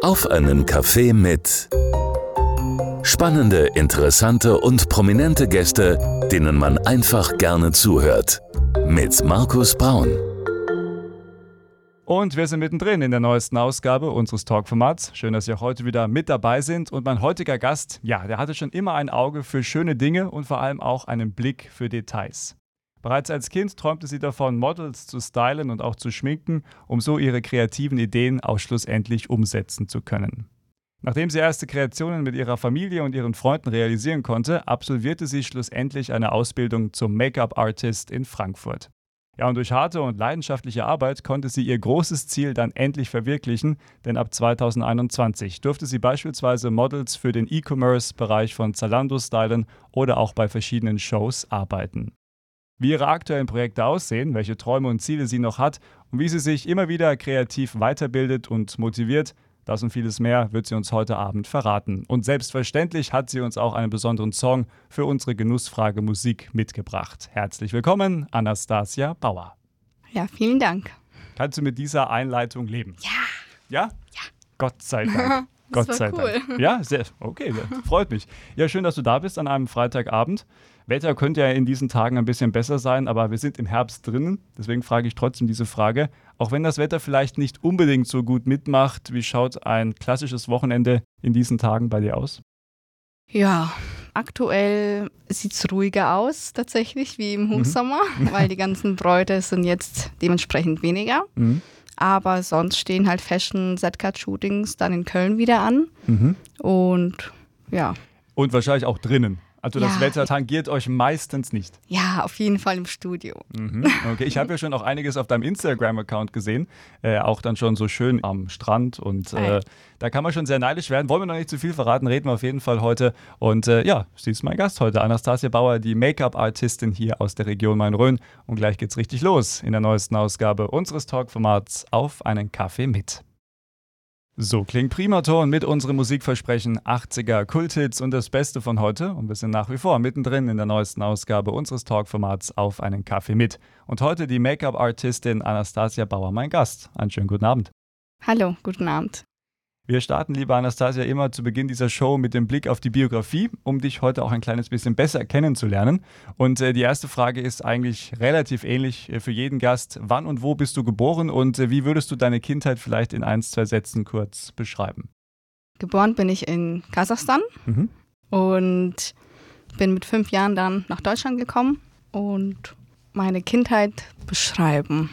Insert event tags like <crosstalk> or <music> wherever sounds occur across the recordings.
Auf einen Kaffee mit spannende, interessante und prominente Gäste, denen man einfach gerne zuhört. Mit Markus Braun. Und wir sind mittendrin in der neuesten Ausgabe unseres Talkformats. Schön, dass Sie auch heute wieder mit dabei sind. Und mein heutiger Gast, ja, der hatte schon immer ein Auge für schöne Dinge und vor allem auch einen Blick für Details. Bereits als Kind träumte sie davon, Models zu stylen und auch zu schminken, um so ihre kreativen Ideen auch schlussendlich umsetzen zu können. Nachdem sie erste Kreationen mit ihrer Familie und ihren Freunden realisieren konnte, absolvierte sie schlussendlich eine Ausbildung zum Make-up-Artist in Frankfurt. Ja, und durch harte und leidenschaftliche Arbeit konnte sie ihr großes Ziel dann endlich verwirklichen, denn ab 2021 durfte sie beispielsweise Models für den E-Commerce-Bereich von Zalando stylen oder auch bei verschiedenen Shows arbeiten wie ihre aktuellen Projekte aussehen, welche Träume und Ziele sie noch hat und wie sie sich immer wieder kreativ weiterbildet und motiviert. Das und vieles mehr wird sie uns heute Abend verraten. Und selbstverständlich hat sie uns auch einen besonderen Song für unsere Genussfrage Musik mitgebracht. Herzlich willkommen, Anastasia Bauer. Ja, vielen Dank. Kannst du mit dieser Einleitung leben? Ja. Ja? Ja. Gott sei Dank. <laughs> Gott sei cool. Dank. Ja, sehr, okay, freut mich. Ja, schön, dass du da bist an einem Freitagabend. Wetter könnte ja in diesen Tagen ein bisschen besser sein, aber wir sind im Herbst drinnen. Deswegen frage ich trotzdem diese Frage. Auch wenn das Wetter vielleicht nicht unbedingt so gut mitmacht, wie schaut ein klassisches Wochenende in diesen Tagen bei dir aus? Ja, aktuell sieht es ruhiger aus, tatsächlich, wie im mhm. Hochsommer, mhm. <laughs> weil die ganzen Bräute sind jetzt dementsprechend weniger. Mhm. Aber sonst stehen halt Fashion Z-Card-Shootings dann in Köln wieder an. Mhm. Und ja. Und wahrscheinlich auch drinnen. Also das ja. Wetter tangiert euch meistens nicht. Ja, auf jeden Fall im Studio. Mhm. Okay, ich habe ja schon auch einiges auf deinem Instagram-Account gesehen, äh, auch dann schon so schön am Strand und äh, da kann man schon sehr neidisch werden. Wollen wir noch nicht zu viel verraten, reden wir auf jeden Fall heute. Und äh, ja, sie ist mein Gast heute, Anastasia Bauer, die Make-up-Artistin hier aus der Region Main-Rhön. Und gleich geht's richtig los in der neuesten Ausgabe unseres Talk-Formats auf einen Kaffee mit. So klingt Primaton mit unserem Musikversprechen 80er Kulthits und das Beste von heute. Und wir sind nach wie vor mittendrin in der neuesten Ausgabe unseres Talkformats Auf einen Kaffee mit. Und heute die Make-up-Artistin Anastasia Bauer, mein Gast. Einen schönen guten Abend. Hallo, guten Abend. Wir starten, liebe Anastasia, immer zu Beginn dieser Show mit dem Blick auf die Biografie, um dich heute auch ein kleines bisschen besser kennenzulernen. Und äh, die erste Frage ist eigentlich relativ ähnlich äh, für jeden Gast. Wann und wo bist du geboren und äh, wie würdest du deine Kindheit vielleicht in ein, zwei Sätzen kurz beschreiben? Geboren bin ich in Kasachstan mhm. und bin mit fünf Jahren dann nach Deutschland gekommen und meine Kindheit beschreiben.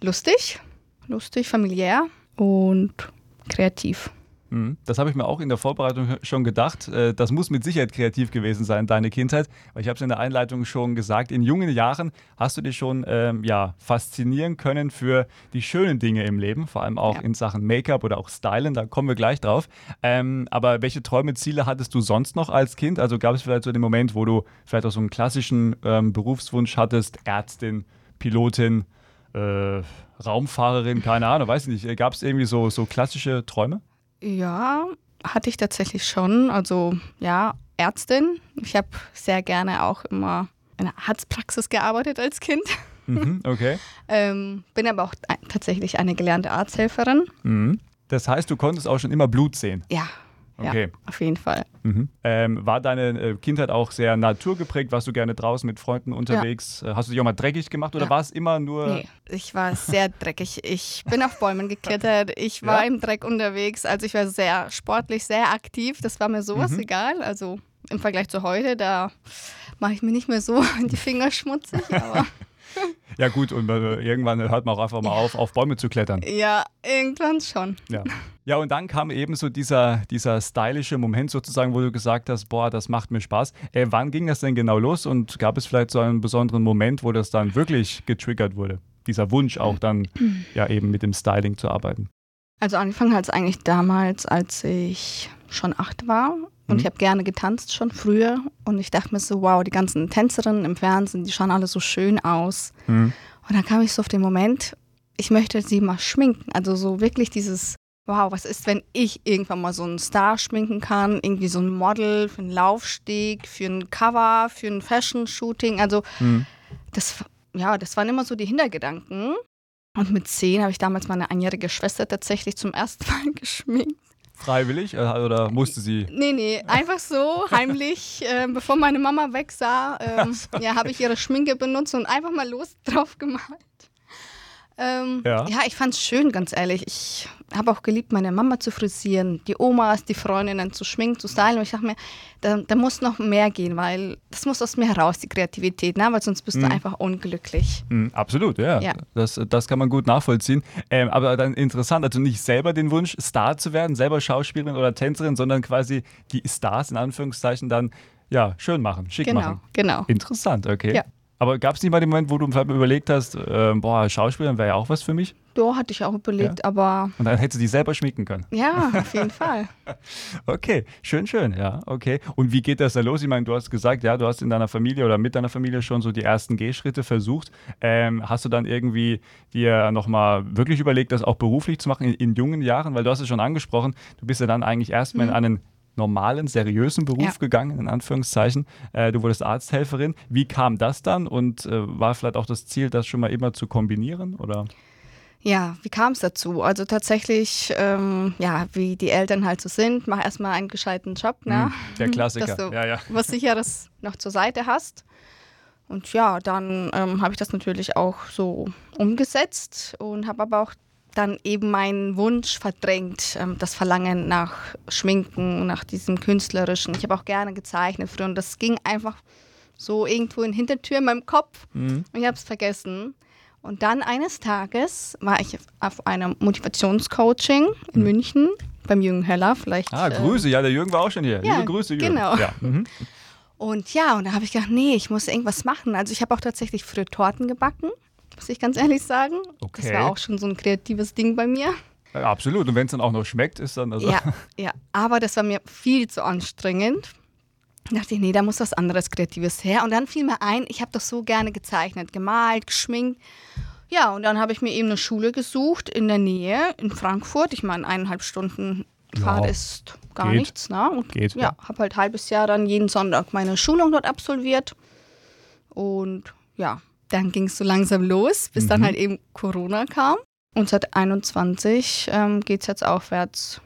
Lustig, lustig, familiär und kreativ. Mhm. Das habe ich mir auch in der Vorbereitung schon gedacht. Äh, das muss mit Sicherheit kreativ gewesen sein, deine Kindheit. Weil ich habe es in der Einleitung schon gesagt, in jungen Jahren hast du dich schon ähm, ja, faszinieren können für die schönen Dinge im Leben, vor allem auch ja. in Sachen Make-up oder auch Stylen, da kommen wir gleich drauf. Ähm, aber welche Träume, Ziele hattest du sonst noch als Kind? Also gab es vielleicht so den Moment, wo du vielleicht auch so einen klassischen ähm, Berufswunsch hattest, Ärztin, Pilotin, äh, Raumfahrerin, keine Ahnung, weiß ich nicht. Gab es irgendwie so, so klassische Träume? Ja, hatte ich tatsächlich schon. Also ja, Ärztin. Ich habe sehr gerne auch immer in der Arztpraxis gearbeitet als Kind. Mhm, okay. <laughs> ähm, bin aber auch tatsächlich eine gelernte Arzthelferin. Mhm. Das heißt, du konntest auch schon immer Blut sehen? Ja, Okay. Ja, auf jeden Fall. Mhm. Ähm, war deine äh, Kindheit auch sehr naturgeprägt? Warst du gerne draußen mit Freunden unterwegs? Ja. Äh, hast du dich auch mal dreckig gemacht oder ja. war es immer nur. Nee, ich war sehr dreckig. Ich bin auf Bäumen geklettert, ich war im Dreck unterwegs. Also ich war sehr sportlich, sehr aktiv. Das war mir sowas mhm. egal. Also im Vergleich zu heute, da mache ich mir nicht mehr so <laughs> die Finger schmutzig, aber. <laughs> <laughs> Ja, gut, und äh, irgendwann hört man auch einfach mal auf, auf Bäume zu klettern. Ja, irgendwann schon. Ja. Ja, und dann kam eben so dieser, dieser stylische Moment sozusagen, wo du gesagt hast, boah, das macht mir Spaß. Äh, wann ging das denn genau los und gab es vielleicht so einen besonderen Moment, wo das dann wirklich getriggert wurde? Dieser Wunsch auch dann ja eben mit dem Styling zu arbeiten. Also angefangen hat es eigentlich damals, als ich schon acht war und mhm. ich habe gerne getanzt schon früher und ich dachte mir so, wow, die ganzen Tänzerinnen im Fernsehen, die schauen alle so schön aus. Mhm. Und dann kam ich so auf den Moment, ich möchte sie mal schminken. Also so wirklich dieses wow, was ist, wenn ich irgendwann mal so einen Star schminken kann, irgendwie so ein Model für einen Laufsteg, für ein Cover, für ein Fashion-Shooting. Also mhm. das, ja, das waren immer so die Hintergedanken. Und mit zehn habe ich damals meine einjährige Schwester tatsächlich zum ersten Mal <laughs> geschminkt. Freiwillig äh, oder musste sie? Nee, nee, einfach so heimlich, <laughs> äh, bevor meine Mama weg sah, ähm, ja, habe ich ihre Schminke benutzt und einfach mal los drauf gemalt. Ähm, ja. ja, ich fand es schön, ganz ehrlich. Ich habe auch geliebt, meine Mama zu frisieren, die Omas, die Freundinnen zu schminken, zu stylen. Und ich dachte mir, da, da, muss noch mehr gehen, weil das muss aus mir heraus, die Kreativität, ne? weil sonst bist mhm. du einfach unglücklich. Mhm, absolut, ja. ja. Das, das kann man gut nachvollziehen. Ähm, aber dann interessant, also nicht selber den Wunsch, Star zu werden, selber Schauspielerin oder Tänzerin, sondern quasi die Stars in Anführungszeichen dann ja, schön machen, schick genau, machen. Genau, genau. Interessant, okay. Ja. Aber gab es nicht mal den Moment, wo du überlegt hast, äh, boah, Schauspielerin wäre ja auch was für mich? Ja, hatte ich auch überlegt, ja. aber. Und dann hättest du dich selber schminken können. Ja, auf jeden <laughs> Fall. okay, schön, schön, ja, okay. Und wie geht das da los? Ich meine, du hast gesagt, ja, du hast in deiner Familie oder mit deiner Familie schon so die ersten Gehschritte versucht. Ähm, hast du dann irgendwie dir nochmal wirklich überlegt, das auch beruflich zu machen in, in, jungen Jahren? Weil du hast es schon angesprochen, du bist ja dann eigentlich erstmal mhm. in einen normalen, seriösen Beruf ja. gegangen, in Anführungszeichen. Äh, du wurdest Arzthelferin. Wie kam das dann und äh, war vielleicht auch das Ziel, das schon mal immer zu kombinieren? Oder? Ja, wie kam es dazu? Also tatsächlich, ähm, ja, wie die Eltern halt so sind, mach erstmal einen gescheiten Job, ne? Mm, der <laughs> Klassiker, Dass du ja, ja. was Sicheres noch zur Seite hast. Und ja, dann ähm, habe ich das natürlich auch so umgesetzt und habe aber auch dann eben meinen Wunsch verdrängt, ähm, das Verlangen nach Schminken, nach diesem Künstlerischen. Ich habe auch gerne gezeichnet früher und das ging einfach so irgendwo in Hintertür in meinem Kopf mhm. und ich habe es vergessen. Und dann eines Tages war ich auf einem Motivationscoaching in mhm. München beim Jürgen Heller. Vielleicht, ah, Grüße, äh, ja, der Jürgen war auch schon hier. Ja, Liebe Grüße, Jürgen. Genau. Ja. Mhm. Und ja, und da habe ich gedacht, nee, ich muss irgendwas machen. Also ich habe auch tatsächlich früher Torten gebacken muss ich ganz ehrlich sagen. Okay. Das war auch schon so ein kreatives Ding bei mir. Ja, absolut. Und wenn es dann auch noch schmeckt, ist dann also. Ja, ja. Aber das war mir viel zu anstrengend. Da dachte ich, nee, da muss was anderes Kreatives her. Und dann fiel mir ein, ich habe doch so gerne gezeichnet, gemalt, geschminkt. Ja, und dann habe ich mir eben eine Schule gesucht in der Nähe, in Frankfurt. Ich meine, eineinhalb Stunden Fahrt ja, ist gar geht. nichts. Ne? Und geht. Ja, habe halt ein halbes Jahr dann jeden Sonntag meine Schulung dort absolviert. Und ja, dann ging es so langsam los, bis mhm. dann halt eben Corona kam. Und seit 21 ähm, geht es jetzt aufwärts.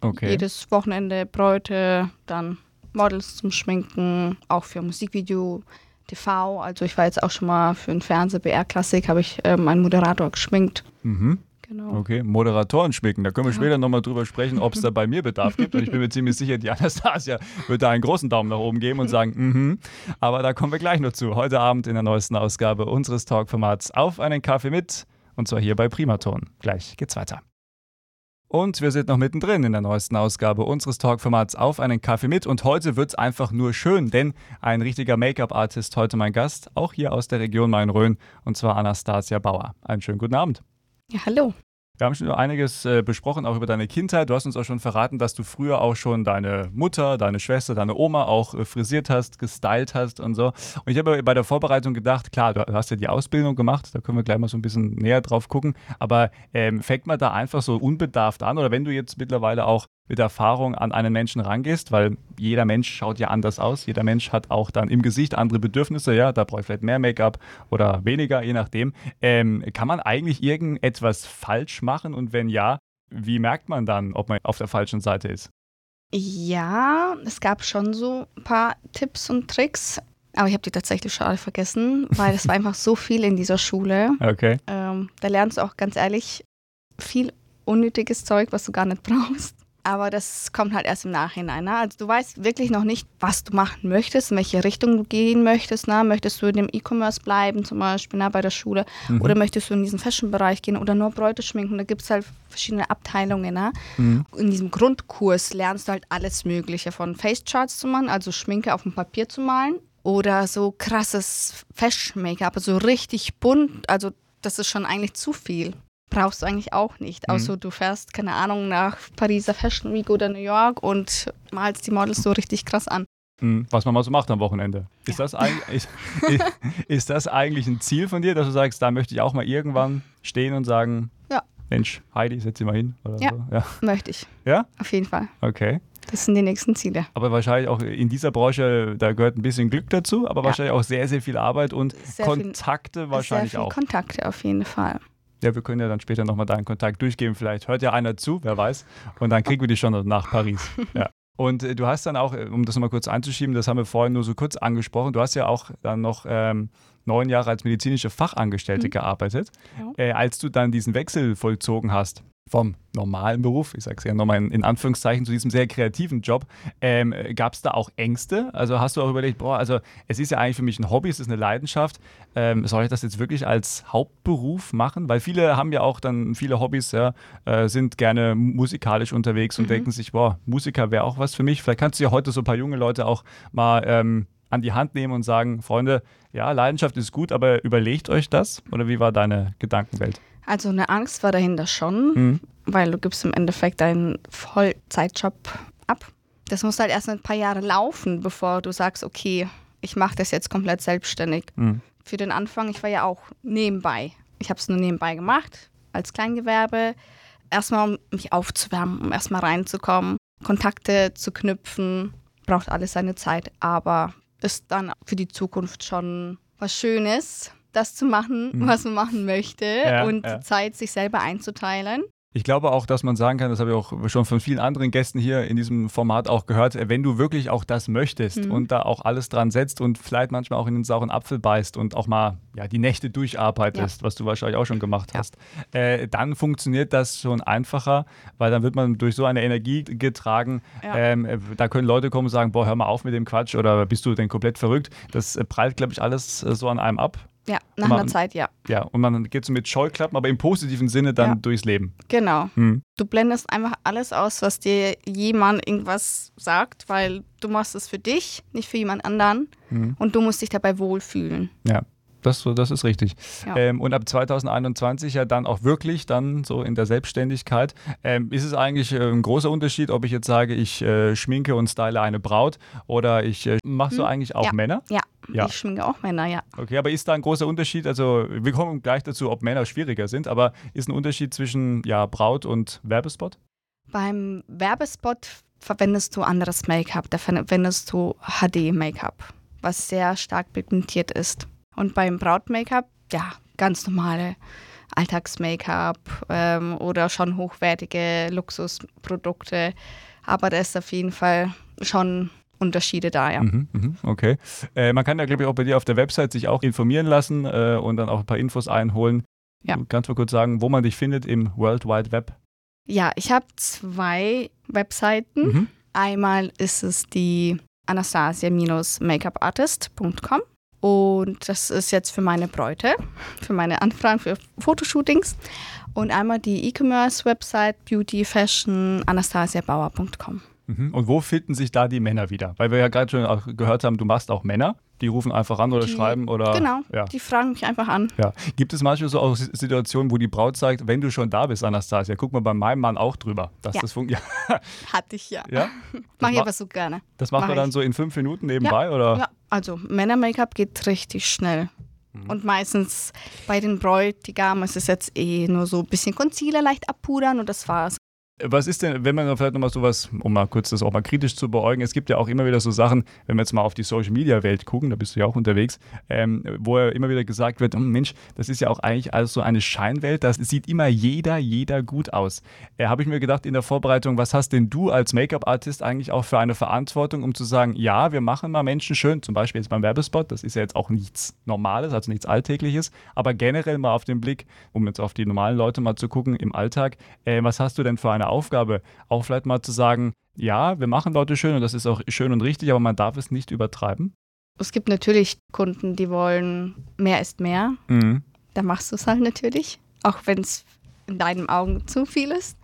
Okay. Jedes Wochenende Bräute, dann Models zum Schminken, auch für Musikvideo, TV. Also ich war jetzt auch schon mal für ein Fernseh-BR-Klassik, habe ich ähm, einen Moderator geschminkt. Mhm. Genau. Okay, Moderatoren schminken. Da können wir ja. später nochmal drüber sprechen, ob es da bei mir Bedarf gibt. Und ich bin mir ziemlich sicher, die <laughs> Anastasia wird da einen großen Daumen nach oben geben und sagen, mhm. Aber da kommen wir gleich noch zu. Heute Abend in der neuesten Ausgabe unseres Talkformats auf einen Kaffee mit. Und zwar hier bei Primaton. Gleich geht's weiter. Und wir sind noch mittendrin in der neuesten Ausgabe unseres Talkformats auf einen Kaffee mit. Und heute wird es einfach nur schön, denn ein richtiger Make-up-Artist heute mein Gast, auch hier aus der Region Main-Rhön, und zwar Anastasia Bauer. Einen schönen guten Abend. Ja, hallo. Wir haben schon einiges äh, besprochen, auch über deine Kindheit. Du hast uns auch schon verraten, dass du früher auch schon deine Mutter, deine Schwester, deine Oma auch äh, frisiert hast, gestylt hast und so. Und ich habe bei der Vorbereitung gedacht, klar, du hast ja die Ausbildung gemacht, da können wir gleich mal so ein bisschen näher drauf gucken. Aber ähm, fängt man da einfach so unbedarft an? Oder wenn du jetzt mittlerweile auch mit Erfahrung an einen Menschen rangehst, weil jeder Mensch schaut ja anders aus. Jeder Mensch hat auch dann im Gesicht andere Bedürfnisse. Ja, da brauche ich vielleicht mehr Make-up oder weniger, je nachdem. Ähm, kann man eigentlich irgendetwas falsch machen? Und wenn ja, wie merkt man dann, ob man auf der falschen Seite ist? Ja, es gab schon so ein paar Tipps und Tricks. Aber ich habe die tatsächlich schon alle vergessen, weil es war einfach so viel in dieser Schule. Okay. Ähm, da lernst du auch ganz ehrlich viel unnötiges Zeug, was du gar nicht brauchst. Aber das kommt halt erst im Nachhinein. Ne? Also du weißt wirklich noch nicht, was du machen möchtest, in welche Richtung du gehen möchtest. Ne? Möchtest du in dem E-Commerce bleiben, zum Beispiel ne, bei der Schule, mhm. oder möchtest du in diesen Fashion-Bereich gehen oder nur Bräute schminken? Da gibt es halt verschiedene Abteilungen. Ne? Mhm. In diesem Grundkurs lernst du halt alles Mögliche, von Face-Charts zu machen, also Schminke auf dem Papier zu malen, oder so krasses Fashion-Make-up, also richtig bunt. Also das ist schon eigentlich zu viel brauchst du eigentlich auch nicht. Mhm. Außer du fährst, keine Ahnung, nach Pariser Fashion Week oder New York und malst die Models so richtig krass an. Mhm. Was man mal so macht am Wochenende. Ist, ja. das ist, <laughs> ist, ist, das eigentlich ein Ziel von dir, dass du sagst, da möchte ich auch mal irgendwann stehen und sagen, ja. Mensch, Heidi, setz dich mal hin? Ja, so. ja, möchte ich. Ja? Auf jeden Fall. Okay. Das sind die nächsten Ziele. Aber wahrscheinlich auch in dieser Branche, da gehört ein bisschen Glück dazu, aber ja. wahrscheinlich auch sehr, sehr viel Arbeit und sehr Kontakte viel, wahrscheinlich sehr viel auch. Kontakte auf jeden Fall. Ja, wir können ja dann später nochmal deinen Kontakt durchgeben. Vielleicht hört ja einer zu, wer weiß. Und dann kriegen wir dich schon nach Paris. <laughs> Ja. Und äh, du hast dann auch, äh, um das nochmal kurz einzuschieben, das haben wir vorhin nur so kurz angesprochen, du hast ja auch dann noch ähm, neun Jahre als medizinische Fachangestellte mhm. gearbeitet. Ja. Äh, als du dann diesen Wechsel vollzogen hast, vom normalen Beruf, ich sage es ja nochmal in, in, Anführungszeichen, zu diesem sehr kreativen Job, ähm, gab es da auch Ängste? Also hast du auch überlegt, boah, also es ist ja eigentlich für mich ein Hobby, es ist eine Leidenschaft, ähm, soll ich das jetzt wirklich als Hauptberuf machen? Weil viele haben ja auch dann viele Hobbys, ja, äh, sind gerne musikalisch unterwegs und mhm. denken sich, boah, Musiker wäre auch was für mich. Vielleicht kannst du ja heute so ein paar junge Leute auch mal ähm, an die Hand nehmen und sagen, Freunde, ja, Leidenschaft ist gut, aber überlegt euch das? Oder wie war deine Gedankenwelt? Also eine Angst war dahinter schon, mhm. weil du gibst im Endeffekt deinen Vollzeitjob ab. Das muss halt erst ein paar Jahre laufen, bevor du sagst, okay, ich mache das jetzt komplett selbstständig. Mhm. Für den Anfang, ich war ja auch nebenbei. Ich habe es nur nebenbei gemacht, als Kleingewerbe. Erstmal, um mich aufzuwärmen, um erstmal reinzukommen, Kontakte zu knüpfen. Braucht alles seine Zeit, aber ist dann für die Zukunft schon was Schönes das zu machen, mhm. was man machen möchte ja, und ja. Zeit sich selber einzuteilen. Ich glaube auch, dass man sagen kann, das habe ich auch schon von vielen anderen Gästen hier in diesem Format auch gehört, wenn du wirklich auch das möchtest mhm. und da auch alles dran setzt und vielleicht manchmal auch in den sauren Apfel beißt und auch mal ja, die Nächte durcharbeitest, ja. was du wahrscheinlich auch schon gemacht ja. hast, äh, dann funktioniert das schon einfacher, weil dann wird man durch so eine Energie getragen. Ähm, da können Leute kommen und sagen, boah, hör mal auf mit dem Quatsch oder bist du denn komplett verrückt? Das äh, prallt, glaube ich, alles äh, so an einem ab. Ja, nach man, einer Zeit, ja. Ja, und man geht so mit Scheuklappen, aber im positiven Sinne dann ja. durchs Leben. Genau. Hm. Du blendest einfach alles aus, was dir jemand irgendwas sagt, weil du machst es für dich, nicht für jemand anderen. Hm. Und du musst dich dabei wohlfühlen. Ja. Das, das ist richtig. Ja. Ähm, und ab 2021 ja dann auch wirklich dann so in der Selbstständigkeit. Ähm, ist es eigentlich äh, ein großer Unterschied, ob ich jetzt sage, ich äh, schminke und style eine Braut oder ich äh, mache so hm. eigentlich auch ja. Männer? Ja. Ja, ich schminke auch Männer, ja. Okay, aber ist da ein großer Unterschied? Also wir kommen gleich dazu, ob Männer schwieriger sind, aber ist ein Unterschied zwischen ja, Braut und Werbespot? Beim Werbespot verwendest du anderes Make-up, da verwendest du HD-Make-up, was sehr stark pigmentiert ist. Und beim Braut-Make-up, ja, ganz normale Alltags-Make-up ähm, oder schon hochwertige Luxusprodukte. Aber da ist auf jeden Fall schon Unterschiede da, ja. Mhm, mh, okay. Äh, man kann ja, glaube ich, auch bei dir auf der Website sich auch informieren lassen äh, und dann auch ein paar Infos einholen. Ja. Du kannst mal kurz sagen, wo man dich findet im World Wide Web? Ja, ich habe zwei Webseiten. Mhm. Einmal ist es die anastasia-makeupartist.com und das ist jetzt für meine Bräute, für meine Anfragen für Fotoshootings. Und einmal die E-Commerce-Website beautyfashionanastasiabauer.com. Mhm. Und wo finden sich da die Männer wieder? Weil wir ja gerade schon gehört haben, du machst auch Männer. Die rufen einfach an oder die, schreiben oder. Genau, ja. die fragen mich einfach an. Ja. Gibt es manchmal so auch Situationen, wo die Braut sagt, wenn du schon da bist, Anastasia, guck mal bei meinem Mann auch drüber, dass ja. das funktioniert. <laughs> Hatte ich ja. ja? <laughs> Mach ich aber so gerne. Das macht man dann so in fünf Minuten nebenbei, ja. oder? Ja, also Männer-Make-up geht richtig schnell. Mhm. Und meistens bei den Bräutigamen ist es jetzt eh nur so ein bisschen Concealer leicht abpudern und das war's. Was ist denn, wenn man vielleicht nochmal sowas, um mal kurz das auch mal kritisch zu beäugen, es gibt ja auch immer wieder so Sachen, wenn wir jetzt mal auf die Social Media Welt gucken, da bist du ja auch unterwegs, ähm, wo ja immer wieder gesagt wird, hm, Mensch, das ist ja auch eigentlich alles so eine Scheinwelt, das sieht immer jeder, jeder gut aus. Äh, Habe ich mir gedacht in der Vorbereitung, was hast denn du als Make-up-Artist eigentlich auch für eine Verantwortung, um zu sagen, ja, wir machen mal Menschen schön, zum Beispiel jetzt beim Werbespot, das ist ja jetzt auch nichts Normales, also nichts Alltägliches, aber generell mal auf den Blick, um jetzt auf die normalen Leute mal zu gucken im Alltag, äh, was hast du denn für eine Aufgabe, auch vielleicht mal zu sagen, ja, wir machen Leute schön und das ist auch schön und richtig, aber man darf es nicht übertreiben. Es gibt natürlich Kunden, die wollen mehr ist mehr. Mhm. Da machst du es halt natürlich, auch wenn es in deinen Augen zu viel ist.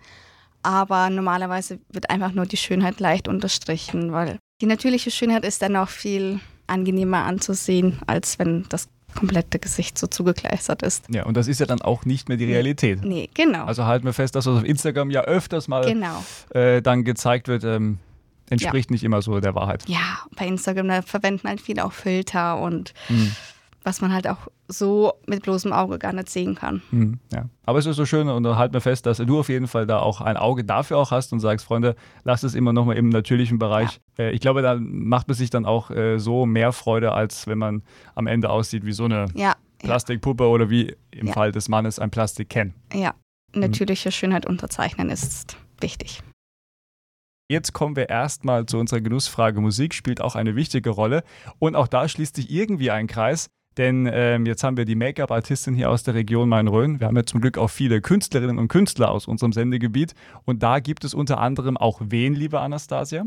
Aber normalerweise wird einfach nur die Schönheit leicht unterstrichen, weil die natürliche Schönheit ist dann auch viel angenehmer anzusehen, als wenn das komplette Gesicht so zugekleistert ist. Ja, und das ist ja dann auch nicht mehr die Realität. Nee, genau. Also halten wir fest, dass was auf Instagram ja öfters mal genau. äh, dann gezeigt wird, ähm, entspricht ja. nicht immer so der Wahrheit. Ja, bei Instagram da verwenden halt viele auch Filter und mhm was man halt auch so mit bloßem Auge gar nicht sehen kann. Mhm, ja. Aber es ist so schön und halt mir fest, dass du auf jeden Fall da auch ein Auge dafür auch hast und sagst, Freunde, lasst es immer nochmal im natürlichen Bereich. Ja. Äh, ich glaube, da macht man sich dann auch äh, so mehr Freude, als wenn man am Ende aussieht wie so eine ja. Plastikpuppe oder wie im Ja. Fall des Mannes ein Plastikcan. Ja, Mhm. natürliche Schönheit unterzeichnen ist wichtig. Jetzt kommen wir erstmal zu unserer Genussfrage. Musik spielt auch eine wichtige Rolle. Und auch da schließt sich irgendwie ein Kreis. Denn ähm, jetzt haben wir die Make-up-Artistin hier aus der Region Main-Rhön. Wir haben ja zum Glück auch viele Künstlerinnen und Künstler aus unserem Sendegebiet. Und da gibt es unter anderem auch wen, liebe Anastasia?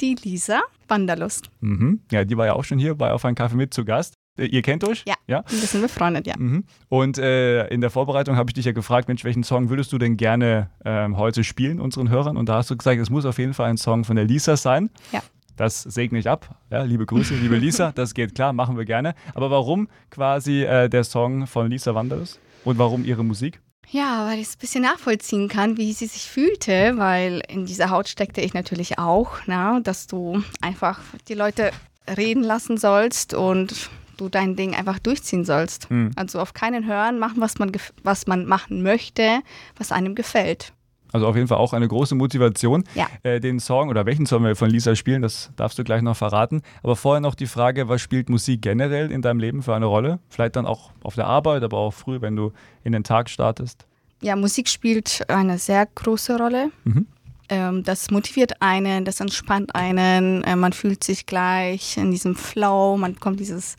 Die Lisa Wanderlust. Mhm. Ja, die war ja auch schon hier bei Auf einen Kaffee mit zu Gast. Äh, ihr kennt euch? Ja. ja? Wir sind befreundet, ja. Mhm. Und äh, in der Vorbereitung habe ich dich ja gefragt, Mensch, welchen Song würdest du denn gerne ähm, heute spielen, unseren Hörern? Und da hast du gesagt, es muss auf jeden Fall ein Song von der Lisa sein. Ja. Das segne ich ab. Ja, liebe Grüße, liebe Lisa, das geht klar, machen wir gerne. Aber warum quasi äh, der Song von Lisa Wanderlust? Und warum ihre Musik? Ja, weil ich es ein bisschen nachvollziehen kann, wie sie sich fühlte, weil in dieser Haut steckte ich natürlich auch, na, dass du einfach die Leute reden lassen sollst und du dein Ding einfach durchziehen sollst. Mhm. Also auf keinen hören, machen, was man, was man machen möchte, was einem gefällt. Also auf jeden Fall auch eine große Motivation. Ja. Äh, den Song oder welchen Song wir von Lisa spielen, das darfst du gleich noch verraten. Aber vorher noch die Frage, was spielt Musik generell in deinem Leben für eine Rolle? Vielleicht dann auch auf der Arbeit, aber auch früh, wenn du in den Tag startest. Ja, Musik spielt eine sehr große Rolle. Mhm. Ähm, das motiviert einen, das entspannt einen, äh, man fühlt sich gleich in diesem Flow, man bekommt dieses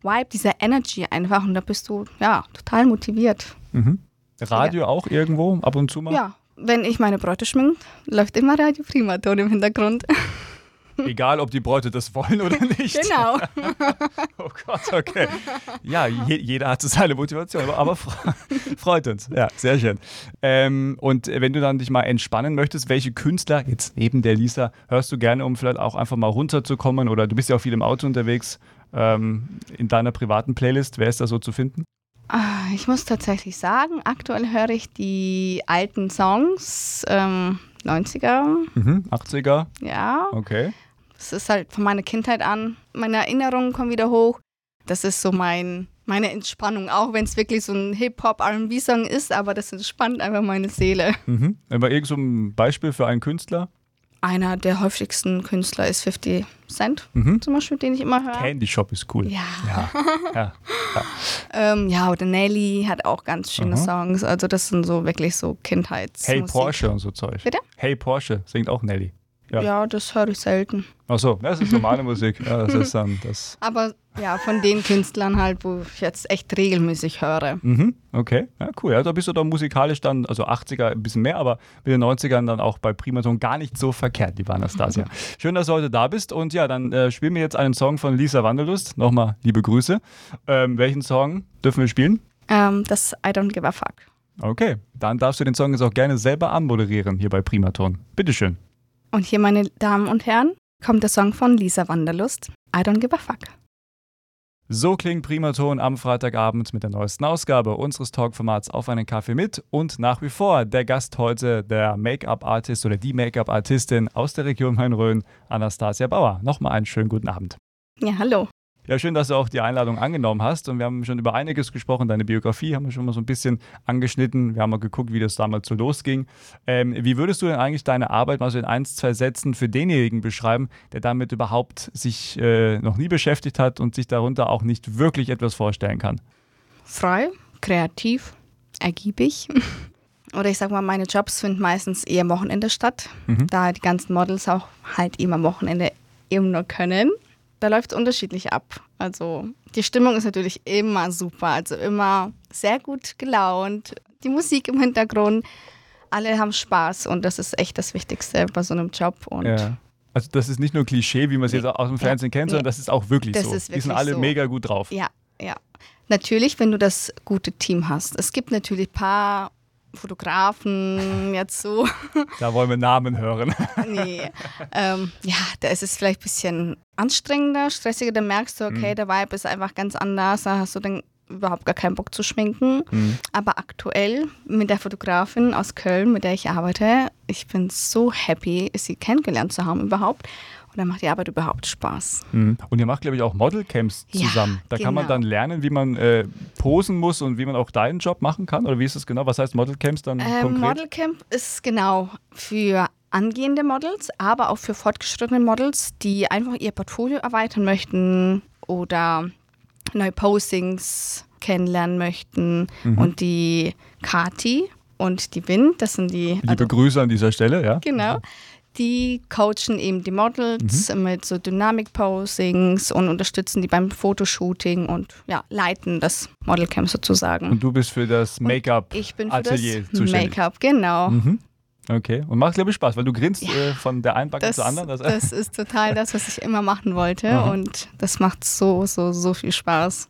Vibe, diese Energy einfach und da bist du ja total motiviert. Mhm. Radio auch irgendwo, ab und zu mal? Ja, wenn ich meine Bräute schminke, läuft immer Radio Primaton im Hintergrund. Egal, ob die Bräute das wollen oder nicht. genau. <laughs> Oh Gott, okay. Ja, je, jeder hat so seine Motivation, aber, aber fre- freut uns. Ja, sehr schön. Ähm, und wenn du dann dich mal entspannen möchtest, welche Künstler, jetzt neben der Lisa, hörst du gerne, um vielleicht auch einfach mal runterzukommen? Oder du bist ja auch viel im Auto unterwegs, ähm, in deiner privaten Playlist. Wer ist da so zu finden? Ah, Ich muss tatsächlich sagen, aktuell höre ich die alten Songs, ähm, 90er, Mhm, 80er, ja. okay. Es ist halt von meiner Kindheit an. Meine Erinnerungen kommen wieder hoch. Das ist so mein, meine Entspannung, auch wenn es wirklich so ein Hip-Hop-RB-Song ist, aber das entspannt einfach meine Seele. Mhm. Aber irgend so ein Beispiel für einen Künstler? Einer der häufigsten Künstler ist 50 Cent, Mhm. zum Beispiel, den ich immer höre. Candy Shop ist cool. Ja. Ja. ja. <laughs> Ähm, ja, oder Nelly hat auch ganz schöne Aha. Songs. Also das sind so wirklich so Kindheitsmusik. Hey Porsche und so Zeug. Bitte? Hey Porsche singt auch Nelly. Ja. Ja, das höre ich selten. Ach so, das ist normale Musik. Ja, das ist dann <laughs> das. Aber ja, von den Künstlern halt, wo ich jetzt echt regelmäßig höre. Mhm, okay, ja, cool. Ja, da bist du dann musikalisch dann, also 80er ein bisschen mehr, aber mit den 90ern dann auch bei Primaton gar nicht so verkehrt, liebe Anastasia. Schön, dass du heute da bist und ja, dann äh, spielen wir jetzt einen Song von Lisa Wanderlust. Nochmal liebe Grüße. Ähm, welchen Song dürfen wir spielen? Ähm, das I Don't Give a Fuck. Okay, dann darfst du den Song jetzt auch gerne selber anmoderieren hier bei Primaton. Bitteschön. Und hier, meine Damen und Herren, kommt der Song von Lisa Wanderlust. I don't give a fuck. So klingt Primaton am Freitagabend mit der neuesten Ausgabe unseres Talkformats auf einen Kaffee mit und nach wie vor der Gast heute, der Make-up-Artist oder die Make-up-Artistin aus der Region Main-Rhön, Anastasia Bauer. Nochmal einen schönen guten Abend. Ja, hallo. Ja, schön, dass du auch die Einladung angenommen hast und wir haben schon über einiges gesprochen. Deine Biografie haben wir schon mal so ein bisschen angeschnitten. Wir haben mal geguckt, wie das damals so losging. Ähm, wie würdest du denn eigentlich deine Arbeit mal so in ein, zwei Sätzen für denjenigen beschreiben, der damit überhaupt sich äh, noch nie beschäftigt hat und sich darunter auch nicht wirklich etwas vorstellen kann? Frei, kreativ, ergiebig. <laughs> Oder ich sag mal, meine Jobs finden meistens eher am Wochenende statt, Mhm. da die ganzen Models auch halt eben am Wochenende eben nur können. Da läuft es unterschiedlich ab. Also die Stimmung ist natürlich immer super, also immer sehr gut gelaunt. Die Musik im Hintergrund, alle haben Spaß und das ist echt das Wichtigste bei so einem Job. Und Ja. Also das ist nicht nur Klischee, wie man es Nee. jetzt aus dem. Fernsehen kennt, sondern Nee. das ist auch wirklich Das so. ist Die sind wirklich alle so. mega gut drauf. Ja, ja. Natürlich, wenn du das gute Team hast. Es gibt natürlich ein paar Fotografen jetzt so. <laughs> Da wollen wir Namen hören. <laughs> nee. ähm, ja, da ist es vielleicht ein bisschen anstrengender, stressiger. Da merkst du, okay, Mhm. der Vibe ist einfach ganz anders. Da hast du dann überhaupt gar keinen Bock zu schminken. Mhm. Aber aktuell mit der Fotografin aus Köln, mit der ich arbeite, ich bin so happy, sie kennengelernt zu haben überhaupt. Und dann macht die Arbeit überhaupt Spaß. Mhm. Und ihr macht, glaube ich, auch Modelcamps Ja, zusammen. da kann man genau. dann lernen, wie man äh, posen muss und wie man auch deinen Job machen kann. Oder wie ist das genau? Was heißt Modelcamps dann Ähm, konkret? Modelcamp ist genau für angehende Models, aber auch für fortgeschrittene Models, die einfach ihr Portfolio erweitern möchten oder neue Postings kennenlernen möchten. Mhm. Und die Kati und die Wind, das sind die. Liebe also, Grüße an dieser Stelle, ja. Genau. Die coachen eben die Models mhm. mit so Dynamik-Posings und unterstützen die beim Fotoshooting und ja, leiten das Modelcamp sozusagen. Und du bist für das Make-up-Atelier zuständig? Make-up, genau. Mhm. Okay. Und macht, glaube ich, Spaß, weil du grinst ja. äh, von der einen Backe das, zur anderen. Das, das ist total das, was ich immer machen wollte. <laughs> Aha. Und das macht so, so, so viel Spaß.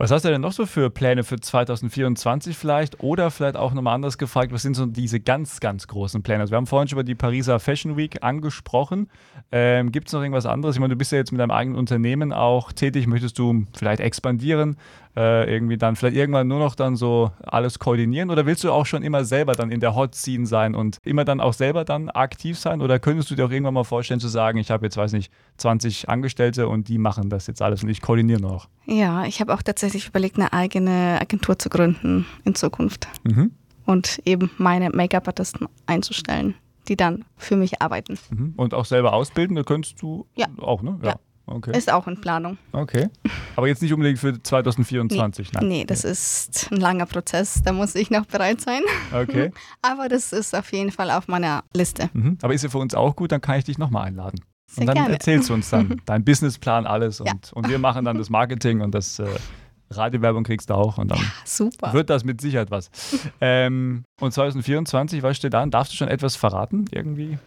Was hast du denn noch so für Pläne für 2024 vielleicht? Oder vielleicht auch nochmal anders gefragt, was sind so diese ganz, ganz großen Pläne? Also wir haben vorhin schon über die Pariser Fashion Week angesprochen. Ähm, Gibt es noch irgendwas anderes? Ich meine, du bist ja jetzt mit deinem eigenen Unternehmen auch tätig. Möchtest du vielleicht expandieren? Äh, irgendwie dann vielleicht irgendwann nur noch dann so alles koordinieren? Oder willst du auch schon immer selber dann in der Hot Scene sein und immer dann auch selber dann aktiv sein? Oder könntest du dir auch irgendwann mal vorstellen zu sagen, ich habe jetzt, weiß nicht, 20 Angestellte und die machen das jetzt alles und ich koordiniere noch? Ja, ich habe auch tatsächlich überlegt, eine eigene Agentur zu gründen in Zukunft. Mhm. Und eben meine Make-up-Artisten einzustellen die dann für mich arbeiten. Mhm. Und auch selber ausbilden, da könntest du ja. auch, ne? Ja. ja. Okay. Ist auch in Planung. Okay. Aber jetzt nicht unbedingt für 2024, nee. nein. Nee, das ist ein langer Prozess, da muss ich noch bereit sein. Okay. <laughs> Aber das ist auf jeden Fall auf meiner Liste. Mhm. Aber ist ja für uns auch gut, dann kann ich dich nochmal einladen. Sehr und dann gerne. erzählst du uns dann <laughs> deinen Businessplan, alles. Und, ja. und wir machen dann das Marketing und das äh, Radiowerbung kriegst du auch. Und dann ja, wird das mit Sicherheit was. ähm, und 2024, was steht da? Darfst du schon etwas verraten? Irgendwie?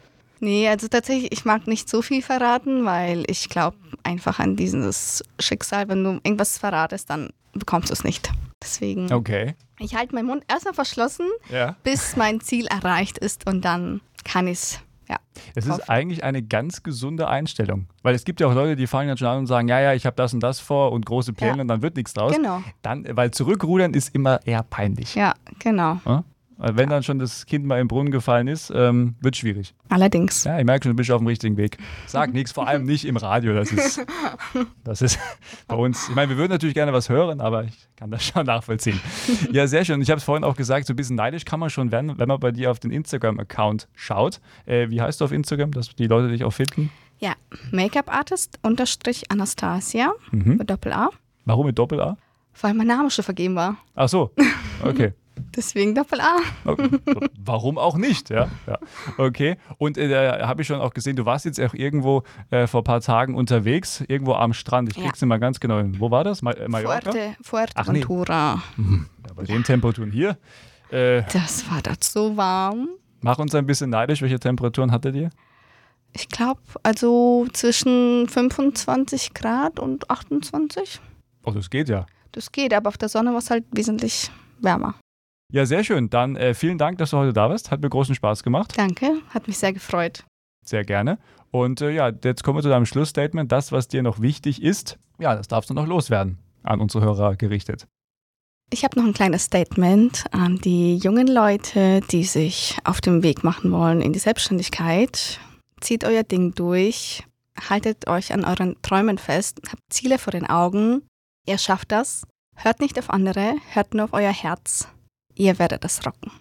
Nee, also tatsächlich, ich mag nicht so viel verraten, weil ich glaube einfach an dieses Schicksal, wenn du irgendwas verratest, dann bekommst du es nicht. Deswegen. Okay. Ich halte meinen Mund erstmal verschlossen, ja. bis mein Ziel erreicht ist und dann kann ich es. Ja, es ist eigentlich eine ganz gesunde Einstellung, weil es gibt ja auch Leute, die fangen dann schon an und sagen, ja, ja, ich habe das und das vor und große Pläne ja. und dann wird nichts draus. Genau. Dann, weil zurückrudern ist immer eher peinlich. Ja, genau. Ja? Wenn dann schon das Kind mal im Brunnen gefallen ist, ähm, wird schwierig. Allerdings. Ja, ich merke schon, du bist auf dem richtigen Weg. Sag nichts, vor allem nicht im Radio. Das ist, <laughs> das ist bei uns. Ich meine, wir würden natürlich gerne was hören, aber ich kann das schon nachvollziehen. Ja, sehr schön. Ich habe es vorhin auch gesagt, so ein bisschen neidisch kann man schon werden, wenn man bei dir auf den Instagram-Account schaut. Äh, wie heißt du auf Instagram, dass die Leute dich auch finden? Ja, Make-up-Artist unterstrich Anastasia mhm. mit Doppel-A. Warum mit Doppel-A? Weil mein Name schon vergeben war. Ach so, okay. Deswegen Doppel-A. Warum auch nicht? Ja, ja. Okay. Und äh, da habe ich schon auch gesehen, du warst jetzt auch irgendwo äh, vor ein paar Tagen unterwegs, irgendwo am Strand. Ich krieg's ja. nicht mal ganz genau hin. Wo war das? Ma äh, Mallorca? Fuerte, Fuerteventura. Nee. Mhm. Ja, bei den Temperaturen hier. Äh, das war dort so warm. Mach uns ein bisschen neidisch. Welche Temperaturen hattet ihr? Ich glaube, also zwischen 25 Grad und 28. Oh, das geht ja. Das geht, aber auf der Sonne war es halt wesentlich wärmer. Ja, sehr schön. Dann äh, vielen Dank, dass du heute da bist. Hat mir großen Spaß gemacht. Danke, hat mich sehr gefreut. Sehr gerne. Und äh, ja, jetzt kommen wir zu deinem Schlussstatement. Das, was dir noch wichtig ist, ja, das darfst du noch loswerden, an unsere Hörer gerichtet. Ich habe noch ein kleines Statement an die jungen Leute, die sich auf dem Weg machen wollen in die Selbstständigkeit. Zieht euer Ding durch, haltet euch an euren Träumen fest, habt Ziele vor den Augen. Ihr schafft das. Hört nicht auf andere, hört nur auf euer Herz. Ihr werdet es rocken.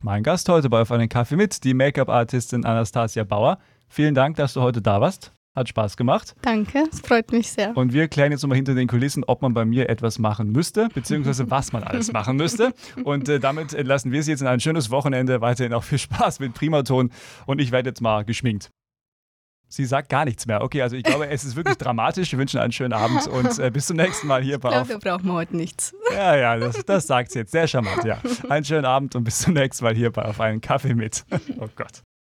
Mein Gast heute bei Auf einen Kaffee mit, die Make-up-Artistin Anastasia Bauer. Vielen Dank, dass du heute da warst. Hat Spaß gemacht. Danke, es freut mich sehr. Und wir klären jetzt nochmal hinter den Kulissen, ob man bei mir etwas machen müsste, beziehungsweise <laughs> was man alles machen müsste. Und äh, damit lassen wir Sie jetzt in ein schönes Wochenende. Weiterhin auch viel Spaß mit Primaton. Und ich werde jetzt mal geschminkt. Sie sagt gar nichts mehr. Okay, also ich glaube, es ist wirklich dramatisch. Wir wünschen einen schönen Abend und äh, bis zum nächsten Mal hier bei Ich glaube, wir brauchen heute nichts. Ja, ja, das, das sagt sie jetzt. Sehr charmant, ja. Einen schönen Abend und bis zum nächsten Mal hier bei Auf einen Kaffee mit. <laughs> Oh Gott.